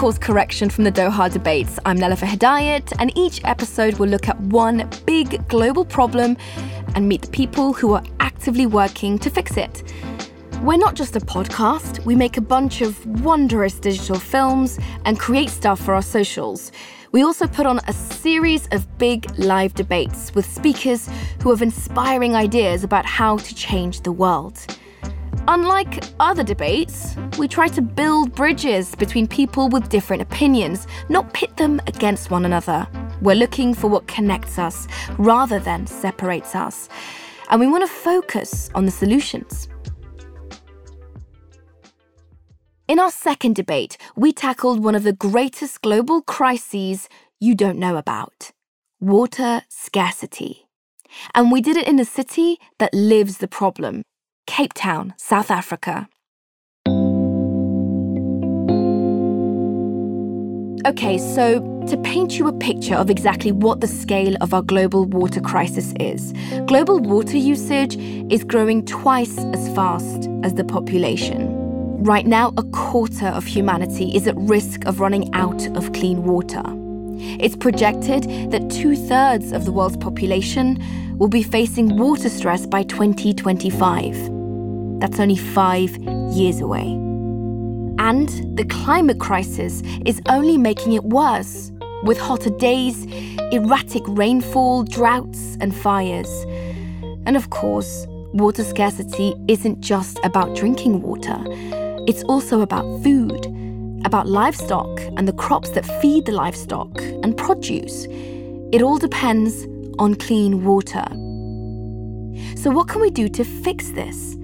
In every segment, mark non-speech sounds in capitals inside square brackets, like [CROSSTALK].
course correction from the Doha debates. I'm Nelufar Hedayat, and each episode will look at one big global problem and meet the people who are actively working to fix it. We're not just a podcast, we make a bunch of wondrous digital films and create stuff for our socials. We also put on a series of big live debates with speakers who have inspiring ideas about how to change the world. Unlike other debates, we try to build bridges between people with different opinions, not pit them against one another. We're looking for what connects us rather than separates us. And we want to focus on the solutions. In our second debate, we tackled one of the greatest global crises you don't know about water scarcity. And we did it in a city that lives the problem Cape Town, South Africa. Okay, so to paint you a picture of exactly what the scale of our global water crisis is, global water usage is growing twice as fast as the population. Right now, a quarter of humanity is at risk of running out of clean water. It's projected that two thirds of the world's population will be facing water stress by 2025. That's only five years away. And the climate crisis is only making it worse, with hotter days, erratic rainfall, droughts, and fires. And of course, water scarcity isn't just about drinking water. It's also about food, about livestock and the crops that feed the livestock, and produce. It all depends on clean water. So, what can we do to fix this?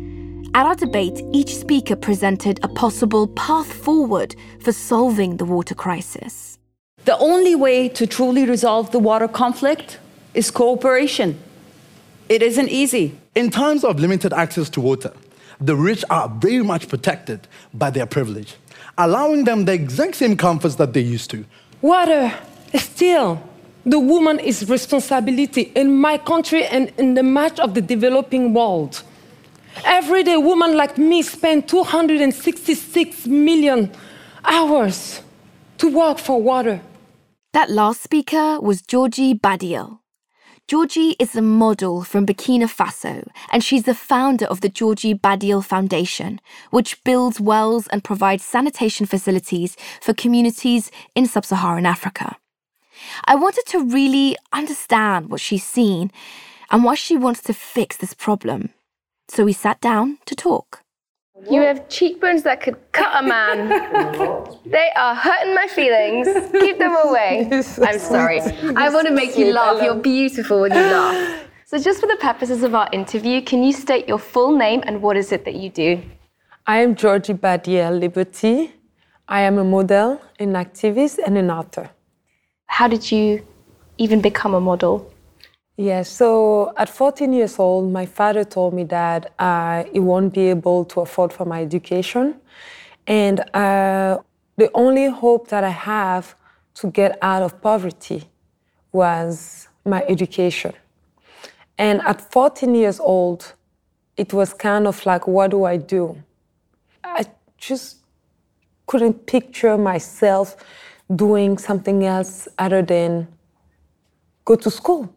At our debate, each speaker presented a possible path forward for solving the water crisis. The only way to truly resolve the water conflict is cooperation. It isn't easy. In times of limited access to water, the rich are very much protected by their privilege, allowing them the exact same comforts that they used to. Water, still, the woman is responsibility in my country and in the much of the developing world. Everyday woman like me spend 266 million hours to work for water. That last speaker was Georgie Badiel. Georgie is a model from Burkina Faso, and she's the founder of the Georgie Badiel Foundation, which builds wells and provides sanitation facilities for communities in sub Saharan Africa. I wanted to really understand what she's seen and why she wants to fix this problem. So we sat down to talk. You have cheekbones that could cut a man. [LAUGHS] they are hurting my feelings. Keep them away. [LAUGHS] I'm sorry. I want to make you laugh. You're beautiful when you [LAUGHS] laugh. So, just for the purposes of our interview, can you state your full name and what is it that you do? I am Georgie Badiel Liberty. I am a model, an activist, and an author. How did you even become a model? Yes, so at 14 years old, my father told me that uh, he won't be able to afford for my education. And uh, the only hope that I have to get out of poverty was my education. And at 14 years old, it was kind of like, what do I do? I just couldn't picture myself doing something else other than go to school.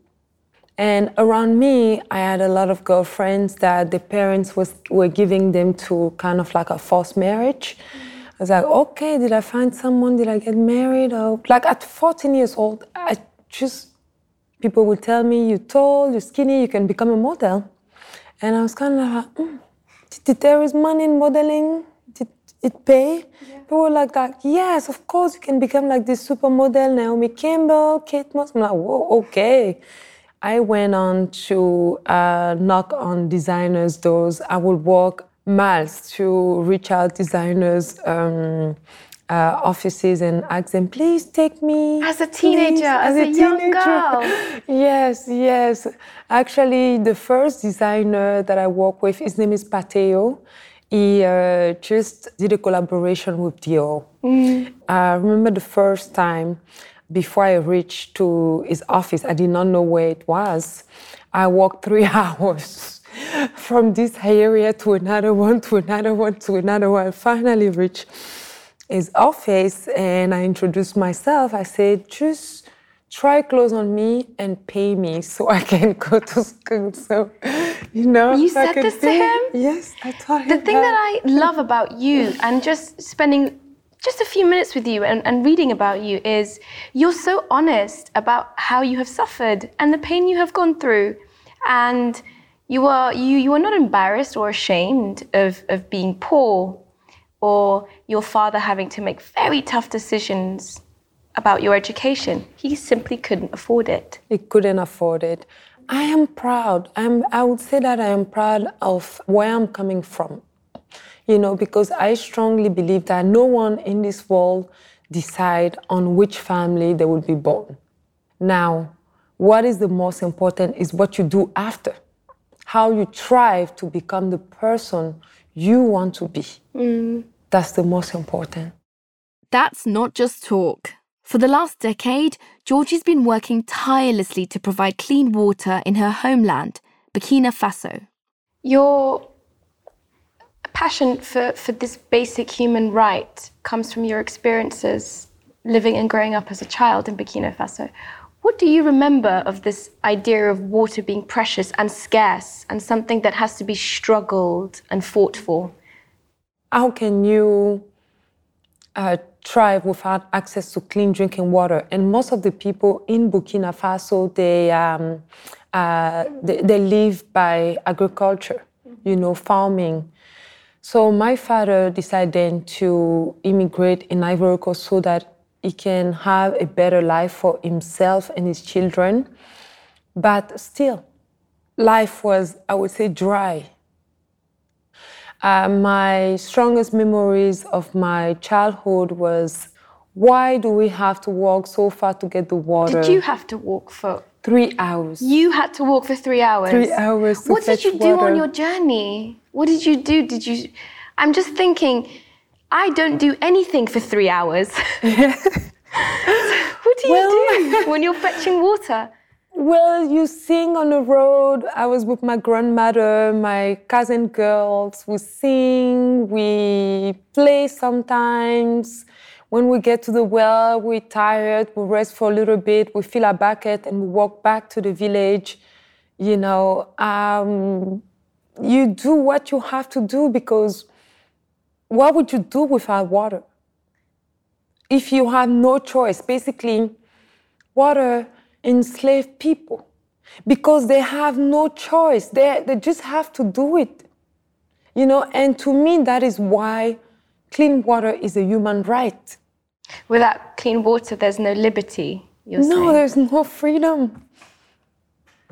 And around me, I had a lot of girlfriends that the parents was, were giving them to kind of like a forced marriage. I was like, okay, did I find someone? Did I get married? Or like at 14 years old, I just people would tell me, you're tall, you're skinny, you can become a model. And I was kind of like, mm, did there is money in modeling? Did it pay? Yeah. People were like, like, yes, of course, you can become like this supermodel, Naomi Campbell, Kate Moss. I'm like, whoa, okay. I went on to uh, knock on designers' doors. I would walk miles to reach out designers' um, uh, offices and ask them, please take me. As a teenager, as, as, a, a young girl. [LAUGHS] yes, yes. Actually, the first designer that I work with, his name is Pathé'O. He uh, just did a collaboration with Dior. Mm. I remember the first time before I reached to his office, I did not know where it was. I walked [LAUGHS] three hours from this area to another one, to another one, to another one. I finally reached his office and I introduced myself. I said, just try clothes on me and pay me so I can [LAUGHS] go to school. So, you know. You said this to him? Yes, I told him. The thing that I love about you and just spending just a few minutes with you and, and reading about you is you're so honest about how you have suffered and the pain you have gone through. And you are you you are not embarrassed or ashamed of, of being poor or your father having to make very tough decisions about your education. He simply couldn't afford it. He couldn't afford it. I am proud. I'm, I would say that I am proud of where I'm coming from. You know, because I strongly believe that no one in this world decide on which family they will be born. Now, what is the most important is what you do after. How you strive to become the person you want to be. Mm. That's the most important. That's not just talk. For the last decade, Georgie's been working tirelessly to provide clean water in her homeland, Burkina Faso. Your passion for, for this basic human right comes from your experiences living and growing up as a child in Burkina Faso. What do you remember of this idea of water being precious and scarce and something that has to be struggled and fought for? how can you uh, thrive without access to clean drinking water? And most of the people in Burkina Faso, they, um, uh, they, they live by agriculture, you know, farming. So my father decided then to immigrate in Ivory Coast so that he can have a better life for himself and his children. But still, life was, I would say, dry. Uh, my strongest memories of my childhood was why do we have to walk so far to get the water? Did you have to walk for Three hours. You had to walk for three hours. Three hours What did you do water. on your journey? What did you do? Did you? I'm just thinking. I don't do anything for three hours. [LAUGHS] what do you Well- do [LAUGHS] when you're fetching water? Well, you sing on the road. I was with my grandmother, my cousin girls. We sing, we play sometimes. When we get to the well, we're tired, we rest for a little bit, we fill our bucket, and we walk back to the village. You know, um, you do what you have to do because what would you do without water? If you have no choice, basically, water enslaved people because they have no choice. They, they just have to do it. You know, and to me, that is why clean water is a human right. Without clean water, there's no liberty. You're no, saying. there's no freedom.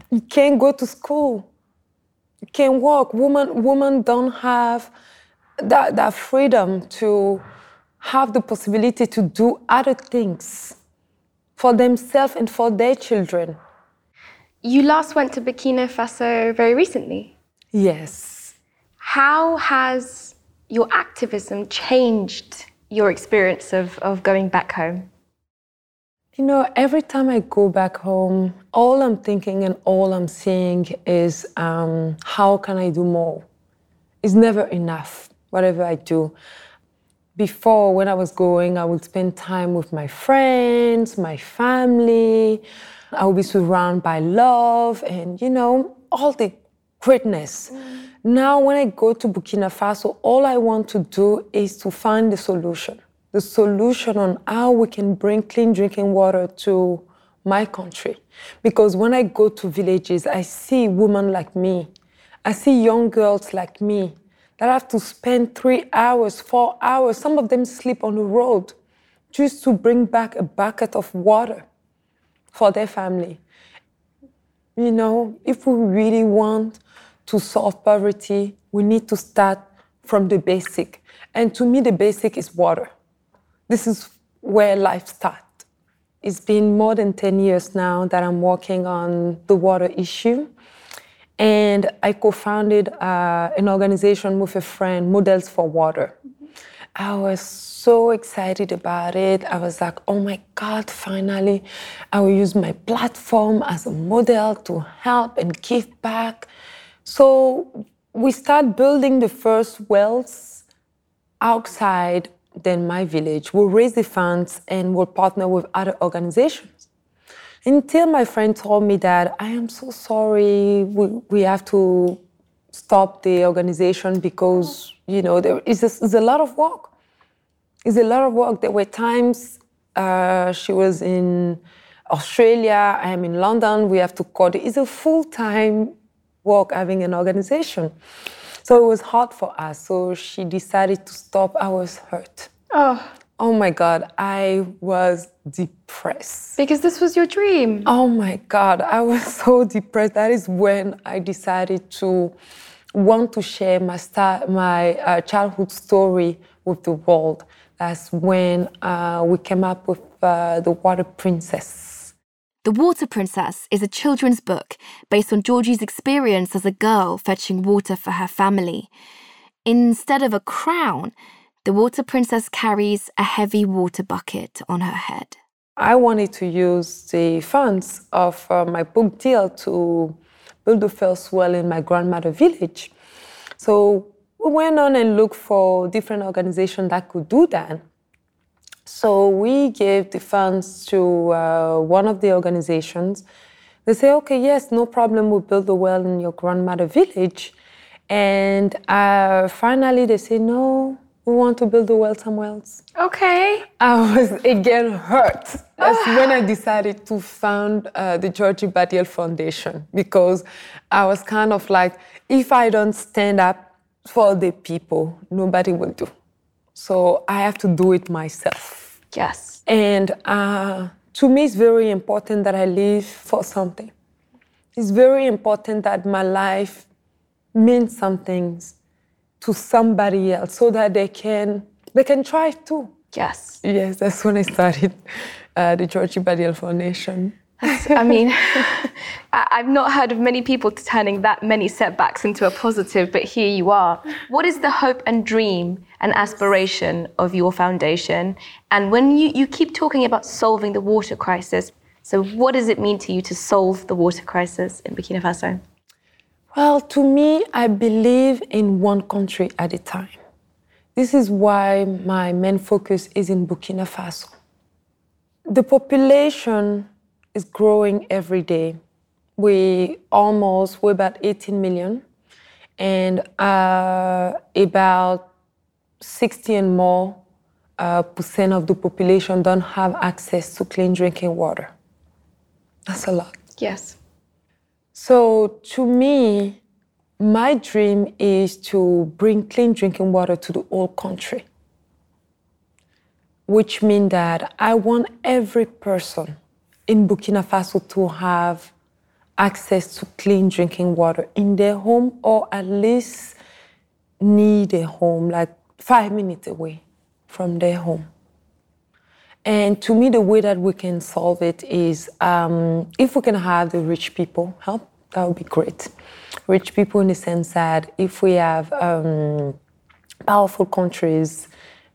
You can't go to school. Can't walk. Women, women don't have that, that freedom to have the possibility to do other things for themselves and for their children. You last went to Burkina Faso very recently. Yes. How has your activism changed your experience of, of going back home? You know, every time I go back home, all I'm thinking and all I'm seeing is um, how can I do more? It's never enough, whatever I do. Before, when I was going, I would spend time with my friends, my family. I would be surrounded by love and, you know, all the greatness. Now, when I go to Burkina Faso, all I want to do is to find the solution the solution on how we can bring clean drinking water to my country. Because when I go to villages, I see women like me, I see young girls like me that have to spend three hours, four hours, some of them sleep on the road just to bring back a bucket of water for their family. You know, if we really want to solve poverty, we need to start from the basic. And to me, the basic is water. This is where life starts. It's been more than 10 years now that I'm working on the water issue. And I co founded uh, an organization with a friend, Models for Water. I was so excited about it. I was like, oh my God, finally, I will use my platform as a model to help and give back. So we start building the first wells outside than my village. We'll raise the funds and we'll partner with other organizations. Until my friend told me that I am so sorry, we, we have to stop the organization because, you know, there is a, a lot of work. It's a lot of work. There were times uh, she was in Australia, I am in London, we have to coordinate. It's a full time work having an organization. So it was hard for us. So she decided to stop. I was hurt. Oh. Oh my God, I was depressed. Because this was your dream. Oh my God, I was [LAUGHS] so depressed. That is when I decided to want to share my, star, my uh, childhood story with the world. That's when uh, we came up with uh, The Water Princess. The Water Princess is a children's book based on Georgie's experience as a girl fetching water for her family. Instead of a crown, the Water Princess carries a heavy water bucket on her head. I wanted to use the funds of uh, my book deal to build the first well in my grandmother village. So we went on and looked for different organizations that could do that. So we gave the funds to uh, one of the organizations. They say, okay, yes, no problem, we'll build a well in your grandmother village. And uh, finally they say, no, we want to build a well somewhere else. Okay. I was [LAUGHS] again hurt. That's when I decided to found uh, the Georgie Badiel Foundation because I was kind of like, if I don't stand up for the people, nobody will do. So I have to do it myself. Yes. And uh, to me, it's very important that I live for something. It's very important that my life means something to somebody else so that they can they can try too. Yes. Yes, that's when I started uh, the Georgie Badiel Foundation. I mean, [LAUGHS] I've not heard of many people turning that many setbacks into a positive, but here you are. What is the hope and dream and aspiration of your foundation? And when you, you keep talking about solving the water crisis, so what does it mean to you to solve the water crisis in Burkina Faso? Well, to me, I believe in one country at a time. This is why my main focus is in Burkina Faso. The population is growing every day. We almost, we're about 18 million, and uh, about 60 and more uh, percent of the population don't have access to clean drinking water. That's a lot. Yes. So to me, my dream is to bring clean drinking water to the whole country, which means that I want every person in Burkina Faso to have access to clean drinking water in their home or at least need a home, like five minutes away from their home. And to me, the way that we can solve it is um, if we can have the rich people help, that would be great. Rich people, in the sense that if we have um, powerful countries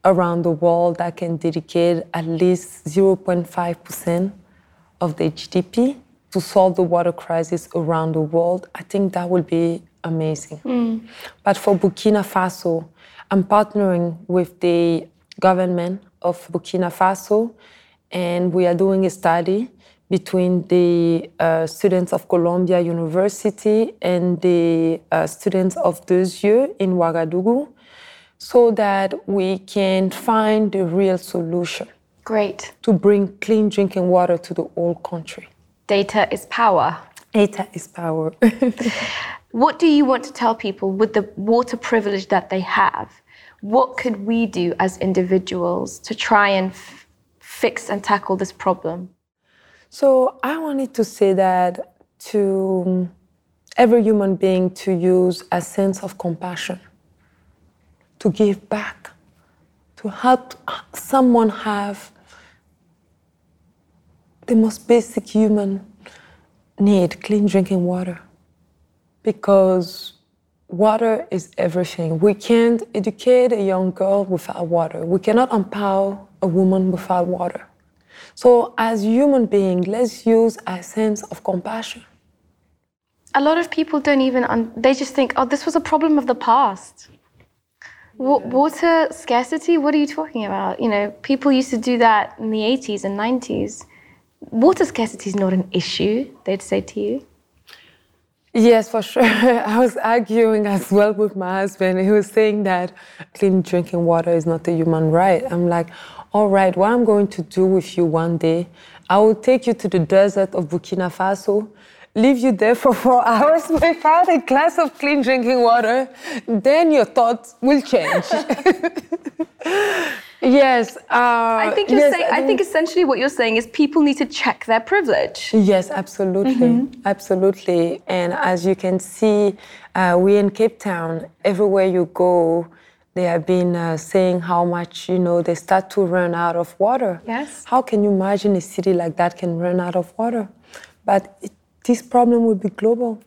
around the world that can dedicate at least 0.5% of the GDP to solve the water crisis around the world, I think that would be amazing. Mm. But for Burkina Faso, I'm partnering with the government of Burkina Faso, and we are doing a study between the uh, students of Columbia University and the uh, students of Deux in Ouagadougou so that we can find the real solution. Great. To bring clean drinking water to the whole country. Data is power. Data is power. [LAUGHS] what do you want to tell people with the water privilege that they have? What could we do as individuals to try and f- fix and tackle this problem? So, I wanted to say that to um, every human being to use a sense of compassion, to give back, to help someone have the most basic human need clean drinking water. Because water is everything. We can't educate a young girl without water. We cannot empower a woman without water. So, as human beings, let's use our sense of compassion. A lot of people don't even, un- they just think, oh, this was a problem of the past. Water scarcity? What are you talking about? You know, people used to do that in the 80s and 90s. Water scarcity is not an issue, they'd say to you. Yes, for sure. [LAUGHS] I was arguing as well with my husband. He was saying that clean drinking water is not a human right. I'm like, all right, what I'm going to do with you one day, I will take you to the desert of Burkina Faso, leave you there for four [LAUGHS] hours without a glass of clean drinking water. Then your thoughts will change. [LAUGHS] [LAUGHS] Yes. Uh, I think you're yes, saying. I, think essentially what you're saying is people need to check their privilege. Yes, absolutely, mm-hmm. absolutely. And as you can see, uh, we in Cape Town. Everywhere you go, they have been uh, saying how much you know they start to run out of water. Yes. How can you imagine a city like that can run out of water? But it, this problem will be global.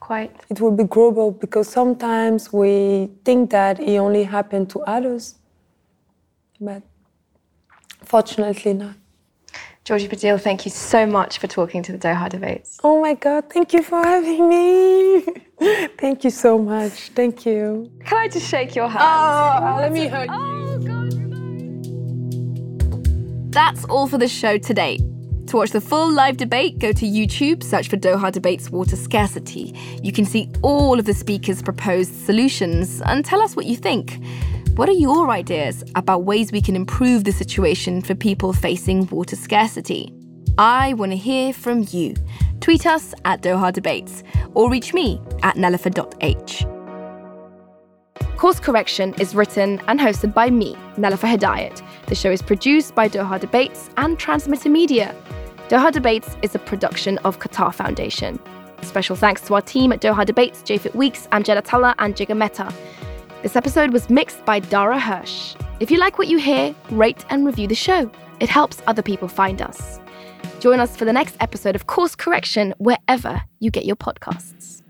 Quite. It will be global because sometimes we think that it only happened to others but fortunately not. Georgie Badiel, thank you so much for talking to the Doha debates. Oh my God, thank you for having me. [LAUGHS] thank you so much. Thank you. Can I just shake your hand? Oh, let me oh, hug you. oh. God. That's all for the show today. To watch the full live debate, go to YouTube, search for Doha Debates Water Scarcity. You can see all of the speakers' proposed solutions and tell us what you think. What are your ideas about ways we can improve the situation for people facing water scarcity? I want to hear from you. Tweet us at Doha Debates or reach me at nelofer.h. Course Correction is written and hosted by me, Nelufar Hedayat. The show is produced by Doha Debates and Transmitter Media. Doha Debates is a production of Qatar Foundation. Special thanks to our team at Doha Debates, Japhet Weeks, Amjad Atallah, and Mehta. This episode was mixed by Dara Hirsch. If you like what you hear, rate and review the show. It helps other people find us. Join us for the next episode of Course Correction wherever you get your podcasts.